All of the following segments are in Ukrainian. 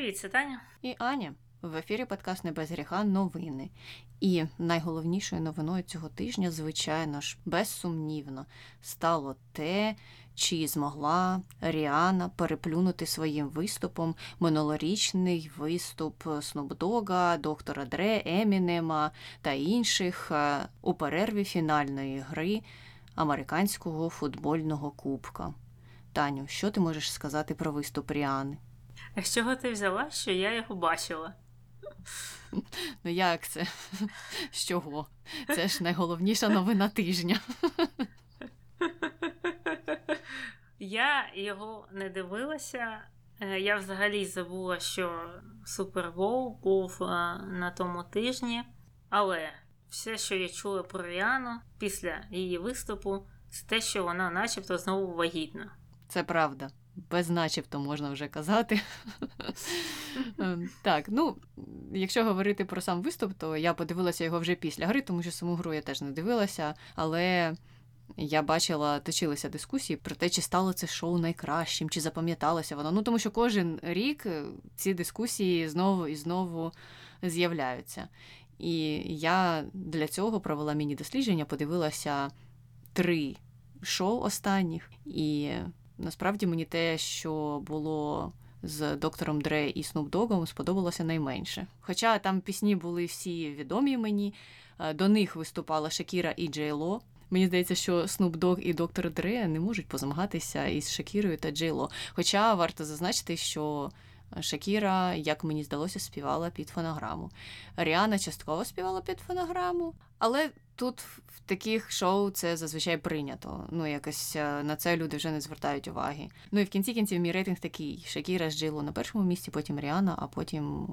Привіт, це Таня. І Аня. В ефірі подкаст «Не без гріха новини. І найголовнішою новиною цього тижня, звичайно ж, безсумнівно, стало те, чи змогла Ріана переплюнути своїм виступом минулорічний виступ Снупдога, доктора Дре, Емінема та інших е, у перерві фінальної гри американського футбольного кубка. Таню, що ти можеш сказати про виступ Ріани? А з чого ти взяла, що я його бачила? Ну як це? З чого? Це ж найголовніша новина тижня. Я його не дивилася. Е, я взагалі забула, що Супербоул був е, на тому тижні, але все, що я чула про Ріану після її виступу, це те, що вона начебто знову вагітна. Це правда. Без начебто можна вже казати. Ем, так, ну, якщо говорити про сам виступ, то я подивилася його вже після гри, тому що саму гру я теж не дивилася, але я бачила, точилися дискусії про те, чи стало це шоу найкращим, чи запам'яталося воно. Ну тому що кожен рік е, ці дискусії знову і знову з'являються. І я для цього провела міні-дослідження, подивилася три шоу останніх, і насправді мені те, що було. З доктором Дре і Снупдогом, сподобалося найменше. Хоча там пісні були всі відомі мені, е, до них виступала Шакіра і Джей Ло. Мені здається, що Dogg і доктор Дре не можуть позамагатися із Шакірою та Джейло. Хоча варто зазначити, що Шакіра, як мені здалося, співала під фонограму. Ріана частково співала під фонограму, але тут в таких шоу це зазвичай прийнято. Ну, якось е, на це люди вже не звертають уваги. Ну і в кінці кінців мій рейтинг такий: Шакіра з Джило на першому місці, потім Ріана, а потім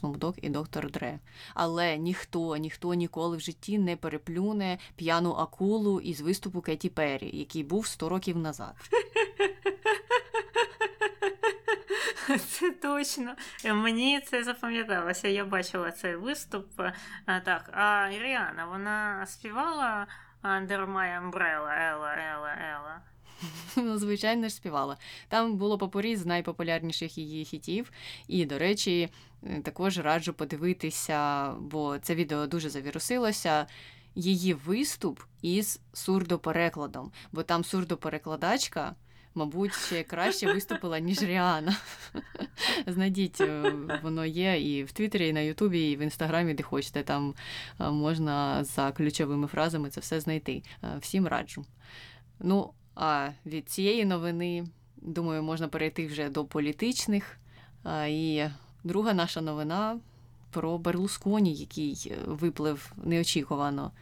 Snoop і доктор Дре. Але ніхто, ніхто ніколи в житті не переплюне п'яну акулу із виступу Кеті Перрі, який був 100 років назад. Це точно. Мені це запам'яталося. Я бачила цей виступ. А, Так, а Іріана, вона співала Under My Umbrella, Ела, Ела, Ела. Ну, звичайно ж, співала. Там було попорі з найпопулярніших її хітів. І, до речі, також раджу подивитися, бо це відео дуже завірусилося. Її виступ із сурдоперекладом, бо там сурдоперекладачка мабуть, ще краще виступила, ніж Ріана. Знайдіть, е, воно є і в Твіттері, і на Ютубі, і в Інстаграмі, де хочете. Там е, можна за ключовими фразами це все знайти. Е, всім раджу. Ну, а від цієї новини, думаю, можна перейти вже до політичних. І друга наша новина про Берлусконі, який виплив неочікувано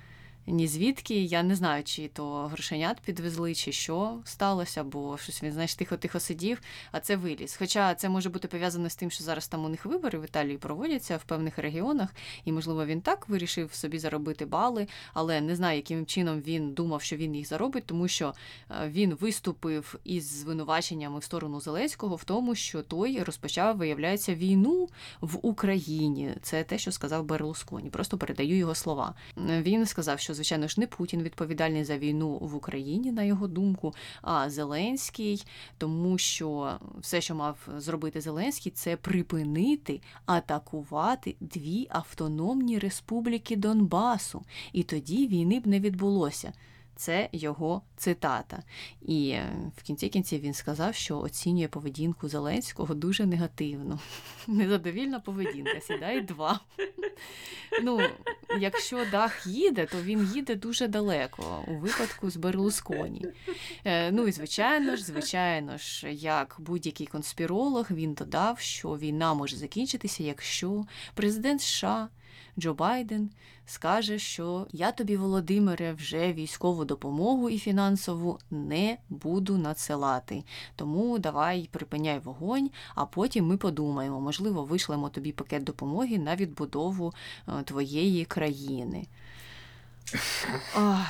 ні звідки. Я не знаю, чи то грошенят підвезли, чи що сталося, бо щось він, знаєш, тихо-тихо сидів, а це виліз. Хоча це може бути пов'язано з тим, що зараз там у них вибори в Італії проводяться в певних регіонах, і, можливо, він так вирішив собі заробити бали, але не знаю, яким чином він думав, що він їх заробить, тому що е, він виступив із звинуваченнями в сторону Зеленського в тому, що той розпочав, виявляється, війну в Україні. Це те, що сказав Берлусконі. Просто передаю його слова. Він сказав, що звичайно ж, не Путін відповідальний за війну в Україні, на його думку, а Зеленський, тому що все, що мав зробити Зеленський, це припинити атакувати дві автономні республіки Донбасу. І тоді війни б не відбулося. Це його цитата. І е, в кінці кінців він сказав, що оцінює поведінку Зеленського дуже негативно. Незадовільна поведінка. Сідай два. Ну, якщо дах їде, то він їде дуже далеко у випадку з Берлусконі. Е, ну і звичайно ж, звичайно ж, як будь-який конспіролог, він додав, що війна може закінчитися, якщо президент США. Джо Байден скаже, що я тобі, Володимире, вже військову допомогу і фінансову не буду надсилати. Тому давай припиняй вогонь, а потім ми подумаємо, можливо, вишлемо тобі пакет допомоги на відбудову е, твоєї країни. Ох,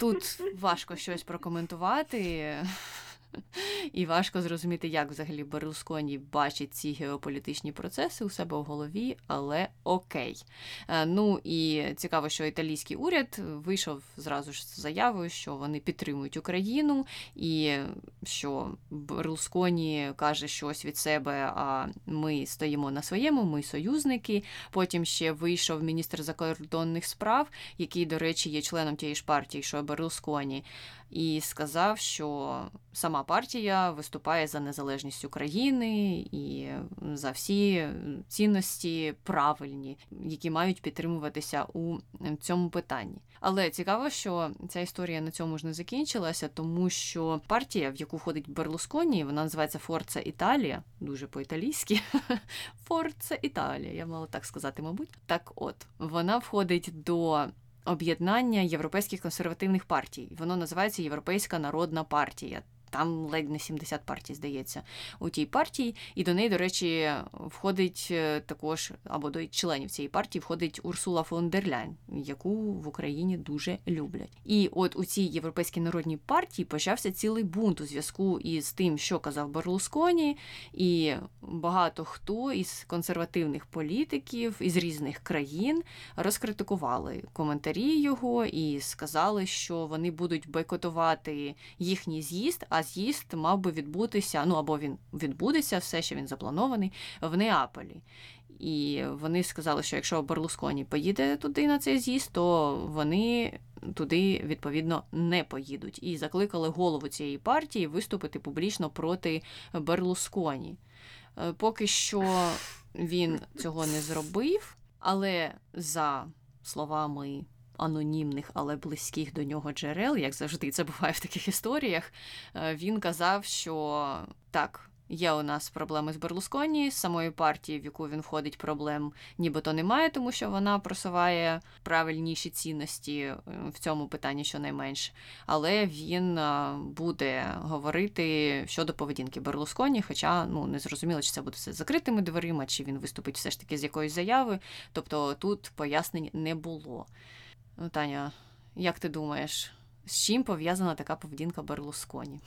тут важко щось прокоментувати. І важко зрозуміти, як взагалі Берлусконі бачить ці геополітичні процеси у себе в голові, але окей. Е, ну і цікаво, що італійський уряд вийшов зразу ж з заявою, що вони підтримують Україну, і що Берлусконі каже щось від себе. А ми стоїмо на своєму, ми союзники. Потім ще вийшов міністр закордонних справ, який, до речі, є членом тієї ж партії, що Берлусконі і сказав, що сама партія виступає за незалежність України і за всі цінності правильні, які мають підтримуватися у цьому питанні. Але цікаво, що ця історія на цьому ж не закінчилася, тому що партія, в яку входить Берлусконі, вона називається Форца Італія, дуже по-італійськи. Форца Італія, я мала так сказати, мабуть. Так, от вона входить до об'єднання європейських консервативних партій. Воно називається Європейська Народна партія. Там ледь не 70 партій, здається, у тій партії. І до неї, до речі, входить е, також, або до членів цієї партії входить Урсула фон дер Ляйн, яку в Україні дуже люблять. І от у цій європейській народній партії почався цілий бунт у зв'язку із тим, що казав Берлусконі, і багато хто із консервативних політиків із різних країн розкритикували коментарі його і сказали, що вони будуть бойкотувати їхній з'їзд. а з'їзд мав би відбутися, ну або він відбудеться, все ще він запланований в Неаполі. І вони сказали, що якщо Берлусконі поїде туди на цей з'їзд, то вони туди відповідно не поїдуть. І закликали голову цієї партії виступити публічно проти Берлусконі. Е, поки що він цього не зробив, але за словами анонімних, але близьких до нього джерел, як завжди це буває в таких історіях. Е, він казав, що так. Є у нас проблеми з Берлусконі, з самої партії, в яку він входить, проблем нібито немає, тому що вона просуває правильніші цінності е, в цьому питанні щонайменше. Але він е, буде говорити щодо поведінки Берлусконі, хоча ну не зрозуміло, чи це буде з закритими дверима, чи він виступить все ж таки з якоюсь заяви. Тобто тут пояснень не було. Ну, Таня, як ти думаєш, з чим пов'язана така поведінка Берлусконі?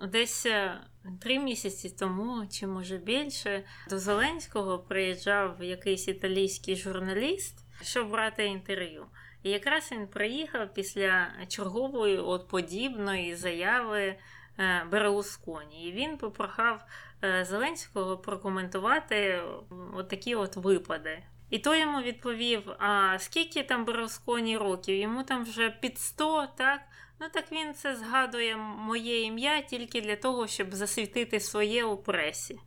Десь е, три місяці тому, чи може більше, до Зеленського приїжджав якийсь італійський журналіст, щоб брати інтерв'ю. І якраз він приїхав після чергової от подібної заяви е, Берлусконі. І він попрохав е, Зеленського прокоментувати от такі от випади. І той йому відповів: а скільки там Берлусконі років? Йому там вже під 100, так? Ну так він це згадує моє ім'я тільки для того, щоб засвітити своє у пресі.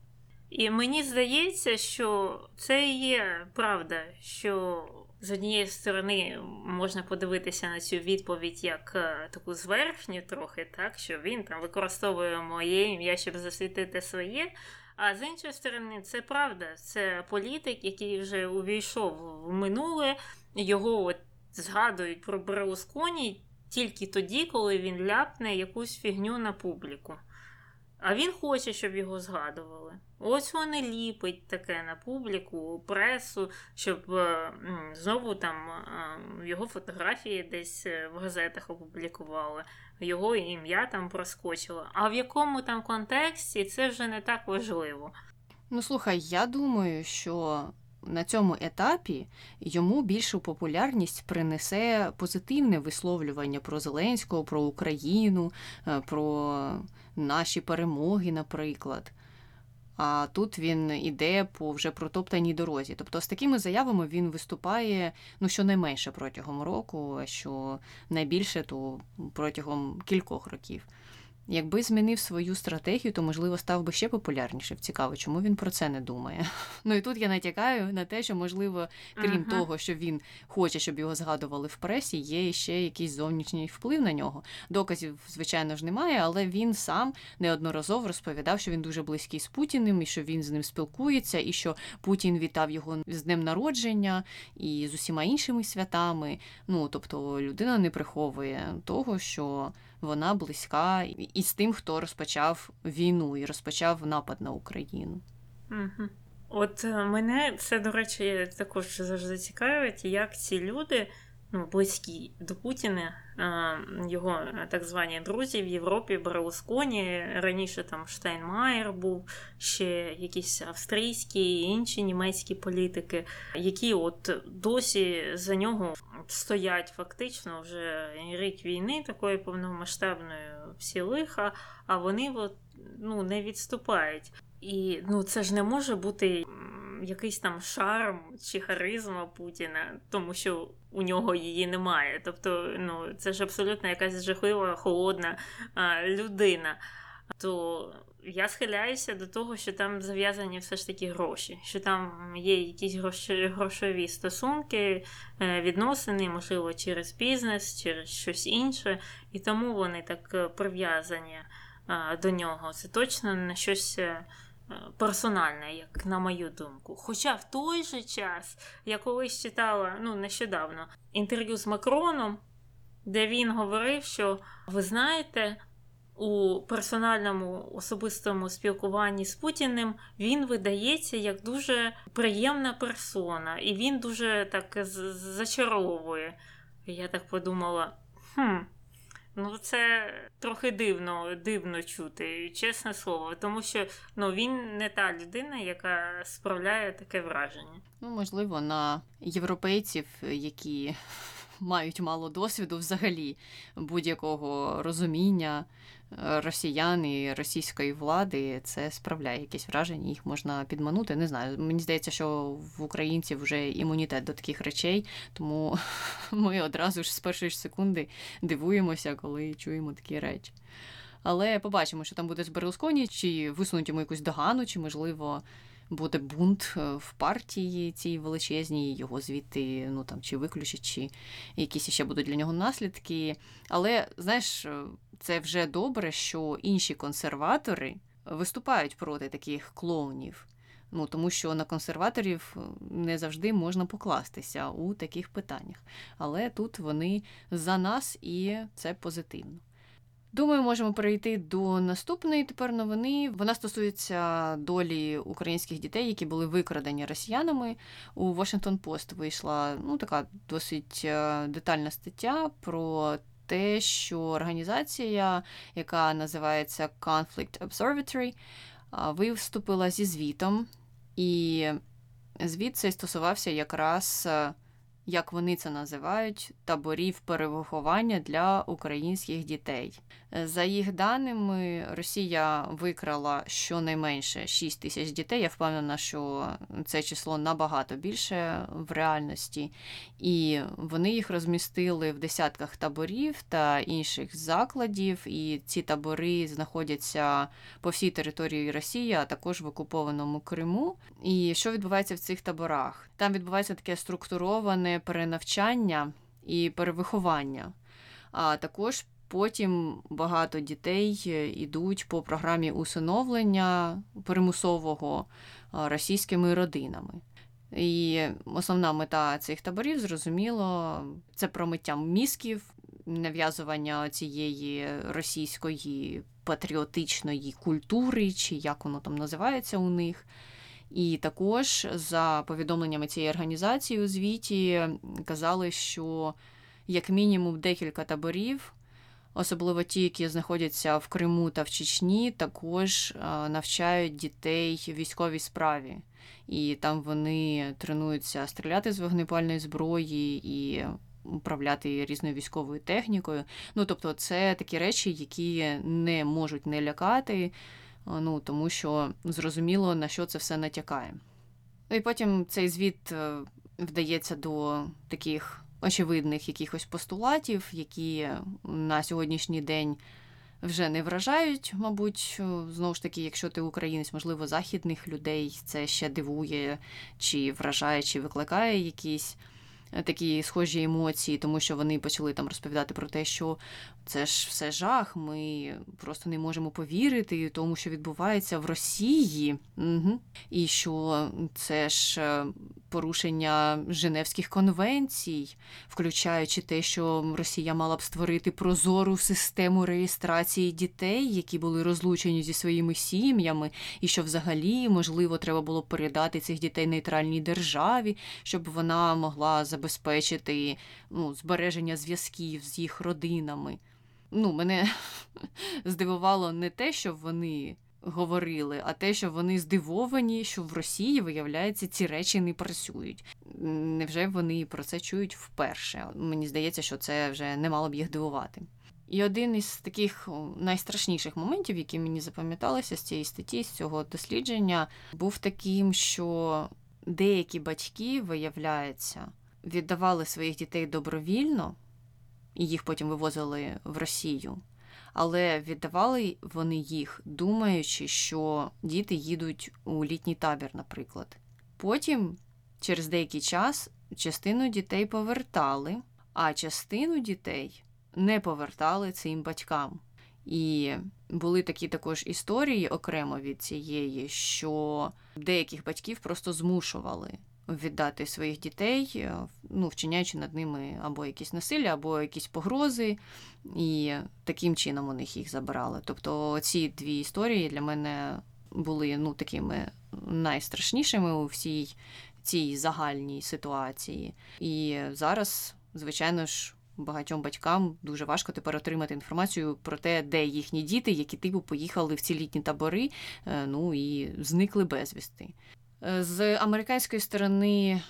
І мені здається, що це і є правда, що з однієї сторони можна подивитися на цю відповідь як е, таку зверхню трохи, так, що він там використовує моє ім'я, щоб засвітити своє. А з іншої сторони, це правда, це політик, який вже увійшов в минуле, його от згадують про Берлусконі тільки тоді, коли він ляпне якусь фігню на публіку. А він хоче, щоб його згадували. Ось вони ліпить таке на публіку, пресу, щоб е, знову там е, його фотографії десь е, в газетах опублікували, його ім'я там проскочило. А в якому там контексті це вже не так важливо. Ну слухай, я думаю, що на цьому етапі йому більшу популярність принесе позитивне висловлювання про Зеленського, про Україну, про наші перемоги, наприклад. А тут він іде по вже протоптаній дорозі. Тобто з такими заявами він виступає ну щонайменше протягом року, а що найбільше то протягом кількох років. Якби змінив свою стратегію, то можливо став би ще популярнішим. Цікаво, чому він про це не думає. Ну і тут я натякаю на те, що можливо, крім uh-huh. того, що він хоче, щоб його згадували в пресі, є ще якийсь зовнішній вплив на нього. Доказів, звичайно ж, немає, але він сам неодноразово розповідав, що він дуже близький з Путіним, і що він з ним спілкується, і що Путін вітав його з днем народження і з усіма іншими святами. Ну тобто людина не приховує того, що вона близька із тим, хто розпочав війну і розпочав напад на Україну. Угу. От е, мене це, до речі, також завжди цікавить, як ці люди ну, близькі до Путіна, його так звані друзі в Європі, Берлусконі, раніше там Штайнмаєр був, ще якісь австрійські і інші німецькі політики, які от досі за нього стоять фактично вже рік війни, такої повномасштабної всі лиха, а вони от, ну, не відступають. І ну, це ж не може бути якийсь там шарм чи харизма Путіна, тому що у нього її немає. Тобто, ну це ж абсолютно якась жахлива, холодна а, людина. То я схиляюся до того, що там зав'язані все ж таки гроші, що там є якісь грошові стосунки, е, відносини, можливо, через бізнес, через щось інше, і тому вони так е, прив'язані до нього. Це точно не щось Е, персональне, як на мою думку. Хоча в той же час я колись читала ну, нещодавно інтерв'ю з Макроном, де він говорив, що ви знаєте. У персональному особистому спілкуванні з Путіним він видається як дуже приємна персона, і він дуже так зачаровує. Я так подумала: хм, Ну, це трохи дивно дивно чути, чесне слово, тому що ну, він не та людина, яка справляє таке враження. Ну, можливо, на європейців, які мають мало досвіду взагалі будь-якого розуміння е, росіян і російської влади, це справляє якесь враження, їх можна підманути. Не знаю. Мені здається, що в українців вже імунітет до таких речей, тому ми одразу ж з першої ж секунди дивуємося, коли чуємо такі речі. Але побачимо, що там буде з Берлусконі, чи висунуть йому якусь догану, чи можливо буде бунт е, в партії цій величезній, його звідти ну там чи виключать, чи якісь ще будуть для нього наслідки. Але знаєш, е, це вже добре, що інші консерватори виступають проти таких клоунів. Ну, тому що на консерваторів е, не завжди можна покластися у таких питаннях. Але тут вони за нас, і це позитивно. Думаю, можемо перейти до наступної тепер новини. Вона стосується долі українських дітей, які були викрадені росіянами. У Washington Post вийшла ну, така досить е, детальна стаття про те, що організація, яка називається Conflict Observatory, виступила зі звітом, і звіт цей стосувався якраз е, як вони це називають, таборів перевиховання для українських дітей. За їх даними, Росія викрала щонайменше 6 тисяч дітей. Я впевнена, що це число набагато більше в реальності, і вони їх розмістили в десятках таборів та інших закладів. І ці табори знаходяться по всій території Росії, а також в окупованому Криму. І що відбувається в цих таборах? Там відбувається таке структуроване перенавчання і перевиховання. А також потім багато дітей йдуть по програмі усиновлення примусового російськими родинами. І основна мета цих таборів, зрозуміло, це промиття мізків, нав'язування цієї російської патріотичної культури, чи як воно там називається у них. І також за повідомленнями цієї організації у звіті казали, що як мінімум декілька таборів, особливо ті, які знаходяться в Криму та в Чечні, також навчають дітей військовій справі. І там вони тренуються стріляти з вогнепальної зброї і управляти різною військовою технікою. Ну тобто, це такі речі, які не можуть не лякати ну тому що зрозуміло, на що це все натякає. Ну, і потім цей звіт е, вдається до таких очевидних якихось постулатів, які на сьогоднішній день вже не вражають, мабуть, знову ж таки, якщо ти українець, можливо, західних людей це ще дивує, чи вражає, чи викликає якісь такі схожі емоції, тому що вони почали там розповідати про те, що це ж все жах, ми просто не можемо повірити тому, що відбувається в Росії, Угу. і що це ж. Е, порушення Женевських конвенцій, включаючи те, що Росія мала б створити прозору систему реєстрації дітей, які були розлучені зі своїми сім'ями, і що взагалі можливо треба було передати цих дітей нейтральній державі, щоб вона могла забезпечити ну, збереження зв'язків з їх родинами. Ну, мене здивувало не те, що вони говорили, а те, що вони здивовані, що в Росії, виявляється, ці речі не працюють. Невже вони про це чують вперше? Мені здається, що це вже не мало б їх дивувати. І один із таких найстрашніших моментів, які мені запам'яталися з цієї статті, з цього дослідження, був таким, що деякі батьки, виявляється, віддавали своїх дітей добровільно, і їх потім вивозили в Росію але віддавали вони їх, думаючи, що діти їдуть у літній табір, наприклад. Потім, через деякий час, частину дітей повертали, а частину дітей не повертали цим батькам. І були такі також історії окремо від цієї, що деяких батьків просто змушували віддати своїх дітей, е, ну, вчиняючи над ними або якісь насилля, або якісь погрози, і таким чином у них їх забирали. Тобто ці дві історії для мене були ну, такими найстрашнішими у всій цій загальній ситуації. І зараз, звичайно ж. Багатьом батькам дуже важко тепер отримати інформацію про те, де їхні діти, які типу поїхали в ці літні табори, е, ну і зникли безвісти. З американської сторони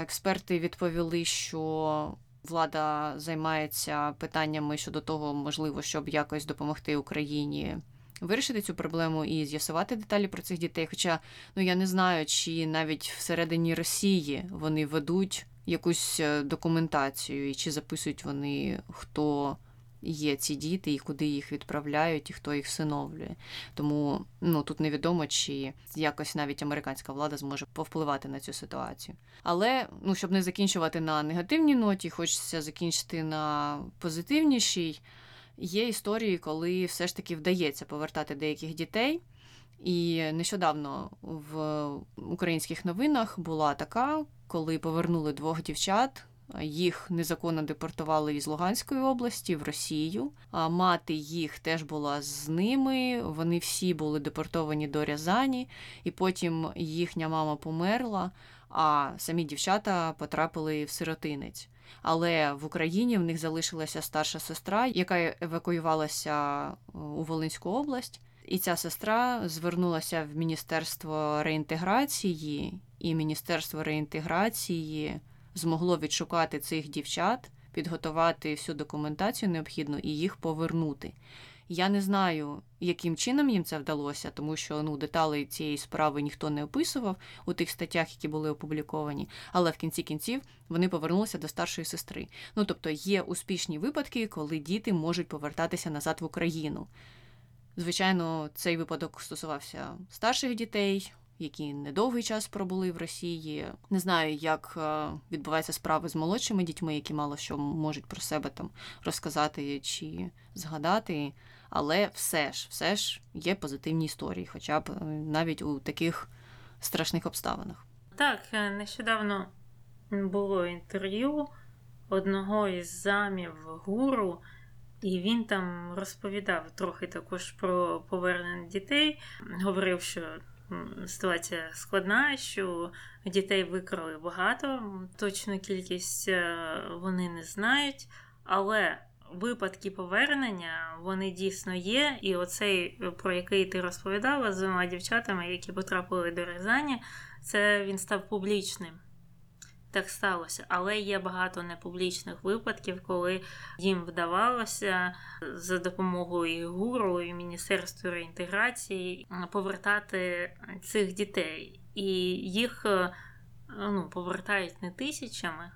експерти відповіли, що влада займається питаннями щодо того, можливо, щоб якось допомогти Україні вирішити цю проблему і з'ясувати деталі про цих дітей. Хоча ну я не знаю, чи навіть всередині Росії вони ведуть якусь е, документацію, і чи записують вони хто є ці діти, і куди їх відправляють, і хто їх всиновлює. Тому ну тут невідомо, чи якось навіть американська влада зможе повпливати на цю ситуацію. Але ну, щоб не закінчувати на негативній ноті, хочеться закінчити на позитивнішій. Є історії, коли все ж таки вдається повертати деяких дітей. І нещодавно в українських новинах була така, коли повернули двох дівчат їх незаконно депортували із Луганської області в Росію. А мати їх теж була з ними. Вони всі були депортовані до Рязані, і потім їхня мама померла. А самі дівчата потрапили в сиротинець. Але в Україні в них залишилася старша сестра, яка евакуювалася у Волинську область. І ця сестра звернулася в Міністерство реінтеграції, і Міністерство реінтеграції змогло відшукати цих дівчат, підготувати всю документацію необхідну і їх повернути. Я не знаю, яким чином їм це вдалося, тому що ну, деталі цієї справи ніхто не описував у тих статтях, які були опубліковані, але в кінці кінців вони повернулися до старшої сестри. Ну тобто є успішні випадки, коли діти можуть повертатися назад в Україну. Звичайно, цей випадок стосувався старших дітей, які недовгий час пробули в Росії. Не знаю, як е, відбуваються справи з молодшими дітьми, які мало що можуть про себе там розказати чи згадати. Але все ж, все ж є позитивні історії, хоча б е, навіть у таких страшних обставинах. Так, е, нещодавно було інтерв'ю одного із замів гуру. І він там розповідав трохи також про повернення дітей. Говорив, що ситуація складна, що дітей викрали багато, точну кількість е, вони не знають, але випадки повернення вони дійсно є. І оцей, про який ти розповідала з двома дівчатами, які потрапили до Рязані, це він став публічним так сталося. Але є багато непублічних випадків, коли їм вдавалося за допомогою гуру і Міністерства реінтеграції повертати цих дітей. І їх е, ну, повертають не тисячами,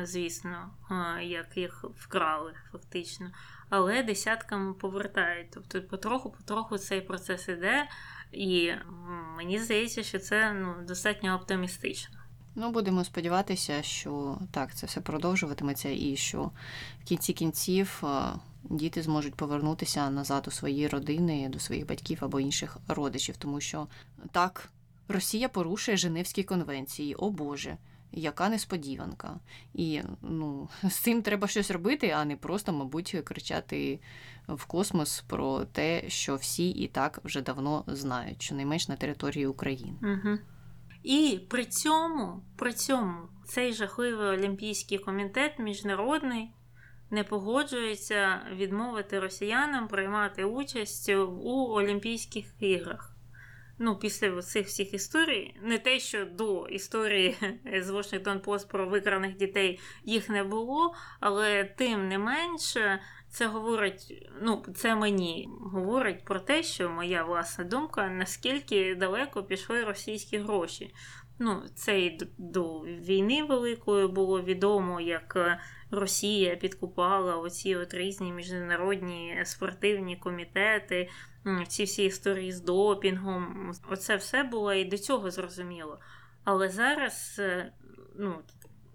е, звісно, е, як їх вкрали фактично, але десятками повертають. Тобто, потроху-потроху цей процес іде, і мені здається, що це ну, достатньо оптимістично. Ну, будемо сподіватися, що так, це все продовжуватиметься, і що в кінці кінців е, діти зможуть повернутися назад у свої родини, до своїх батьків або інших родичів, тому що так. Росія порушує Женевські конвенції. О Боже, яка несподіванка. І ну, з цим треба щось робити, а не просто, мабуть, кричати в космос про те, що всі і так вже давно знають, щонайменш на території України. Угу. І при цьому, при цьому цей жахливий Олімпійський комітет міжнародний не погоджується відмовити росіянам приймати участь у Олімпійських іграх. Ну, після цих всіх історій, не те, що до історії з Washington Post про викраних дітей їх не було, але тим не менше, це говорить, ну, це мені говорить про те, що моя власна думка, наскільки далеко пішли російські гроші. Ну, це і до війни великої було відомо, як е, Росія підкупала оці от різні міжнародні спортивні комітети, ці всі історії з допінгом. Оце все було і до цього зрозуміло. Але зараз е, ну,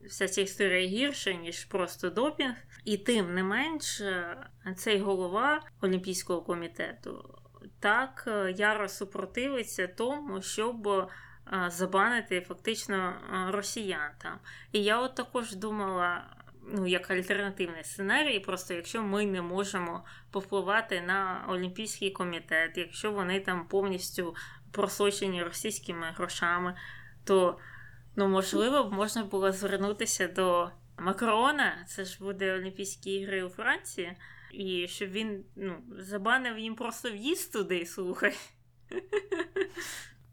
вся ця історія гірша, ніж просто допінг. І тим не менш, цей голова Олімпійського комітету так е, яро супротивиться тому, щоб е, забанити фактично росіян там. І я от також думала ну, як альтернативний сценарій, просто якщо ми не можемо повпливати на Олімпійський комітет, якщо вони там повністю просочені російськими грошами, то ну, можливо можна було звернутися до Макрона, це ж буде Олімпійські ігри у Франції, і щоб він ну, забанив їм просто в'їзд туди, слухай.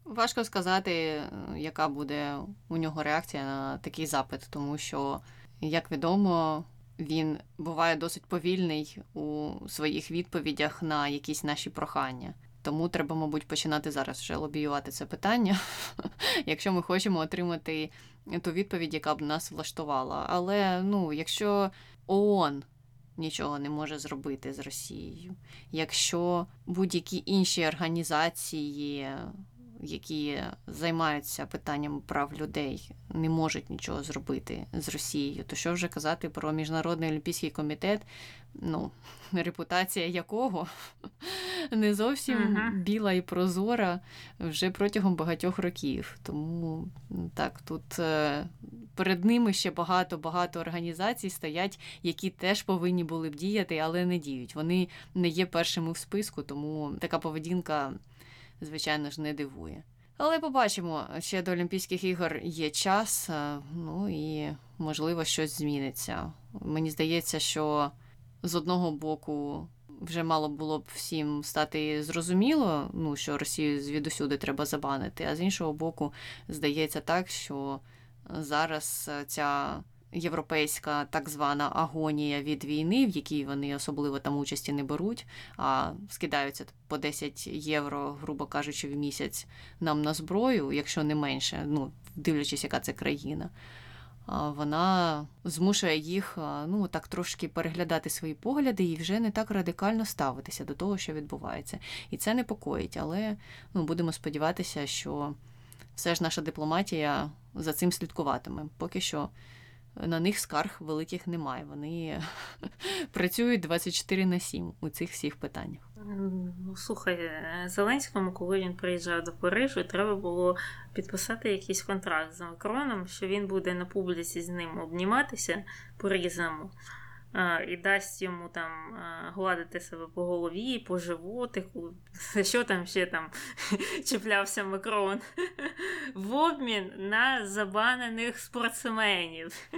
Важко сказати, яка буде у нього реакція на такий запит, тому що як відомо, він буває досить повільний у своїх відповідях на якісь наші прохання. Тому треба, мабуть, починати зараз вже лобіювати це питання, якщо ми хочемо отримати ту відповідь, яка б нас влаштувала. Але ну, якщо ООН нічого не може зробити з Росією, якщо будь-які інші організації які займаються питанням прав людей, не можуть нічого зробити з Росією. То що вже казати про міжнародний олімпійський комітет, ну репутація якого не зовсім uh-huh. біла і прозора вже протягом багатьох років. Тому так тут е, перед ними ще багато-багато організацій стоять, які теж повинні були б діяти, але не діють. Вони не є першими в списку, тому така поведінка звичайно ж, не дивує. Але побачимо, ще до Олімпійських ігор є час, е, ну і можливо щось зміниться. Мені здається, що з одного боку вже мало було б всім стати зрозуміло, ну що Росію звідусюди треба забанити, а з іншого боку, здається так, що зараз ця європейська так звана агонія від війни, в якій вони особливо там участі не беруть, а скидаються по 10 євро, грубо кажучи, в місяць нам на зброю, якщо не менше, ну дивлячись, яка це країна. Вона змушує їх ну так трошки переглядати свої погляди і вже не так радикально ставитися до того, що відбувається. І це непокоїть, але ну, будемо сподіватися, що все ж наша дипломатія за цим слідкуватиме. Поки що на них скарг великих немає. Вони працюють 24 на 7 у цих всіх питаннях. Ну, слухай, е, Зеленському, коли він приїжджав до Парижу, треба було підписати якийсь контракт з Макроном, що він буде на публіці з ним обніматися по-різному і дасть йому там гладити себе по голові, по животику, що там ще там чіплявся Макрон, в обмін на забанених спортсменів.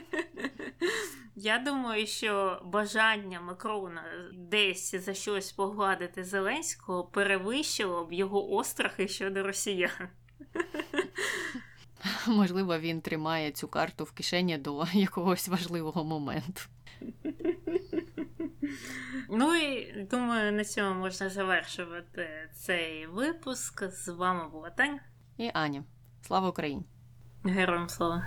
Я думаю, що бажання Макрона десь за щось погладити Зеленського перевищило б його острахи щодо росіян. Можливо, він тримає цю карту в кишені до якогось важливого моменту. Ну і думаю, на цьому можна завершувати цей випуск. З вами була Таня і Аня. Слава Україні! Героям слава!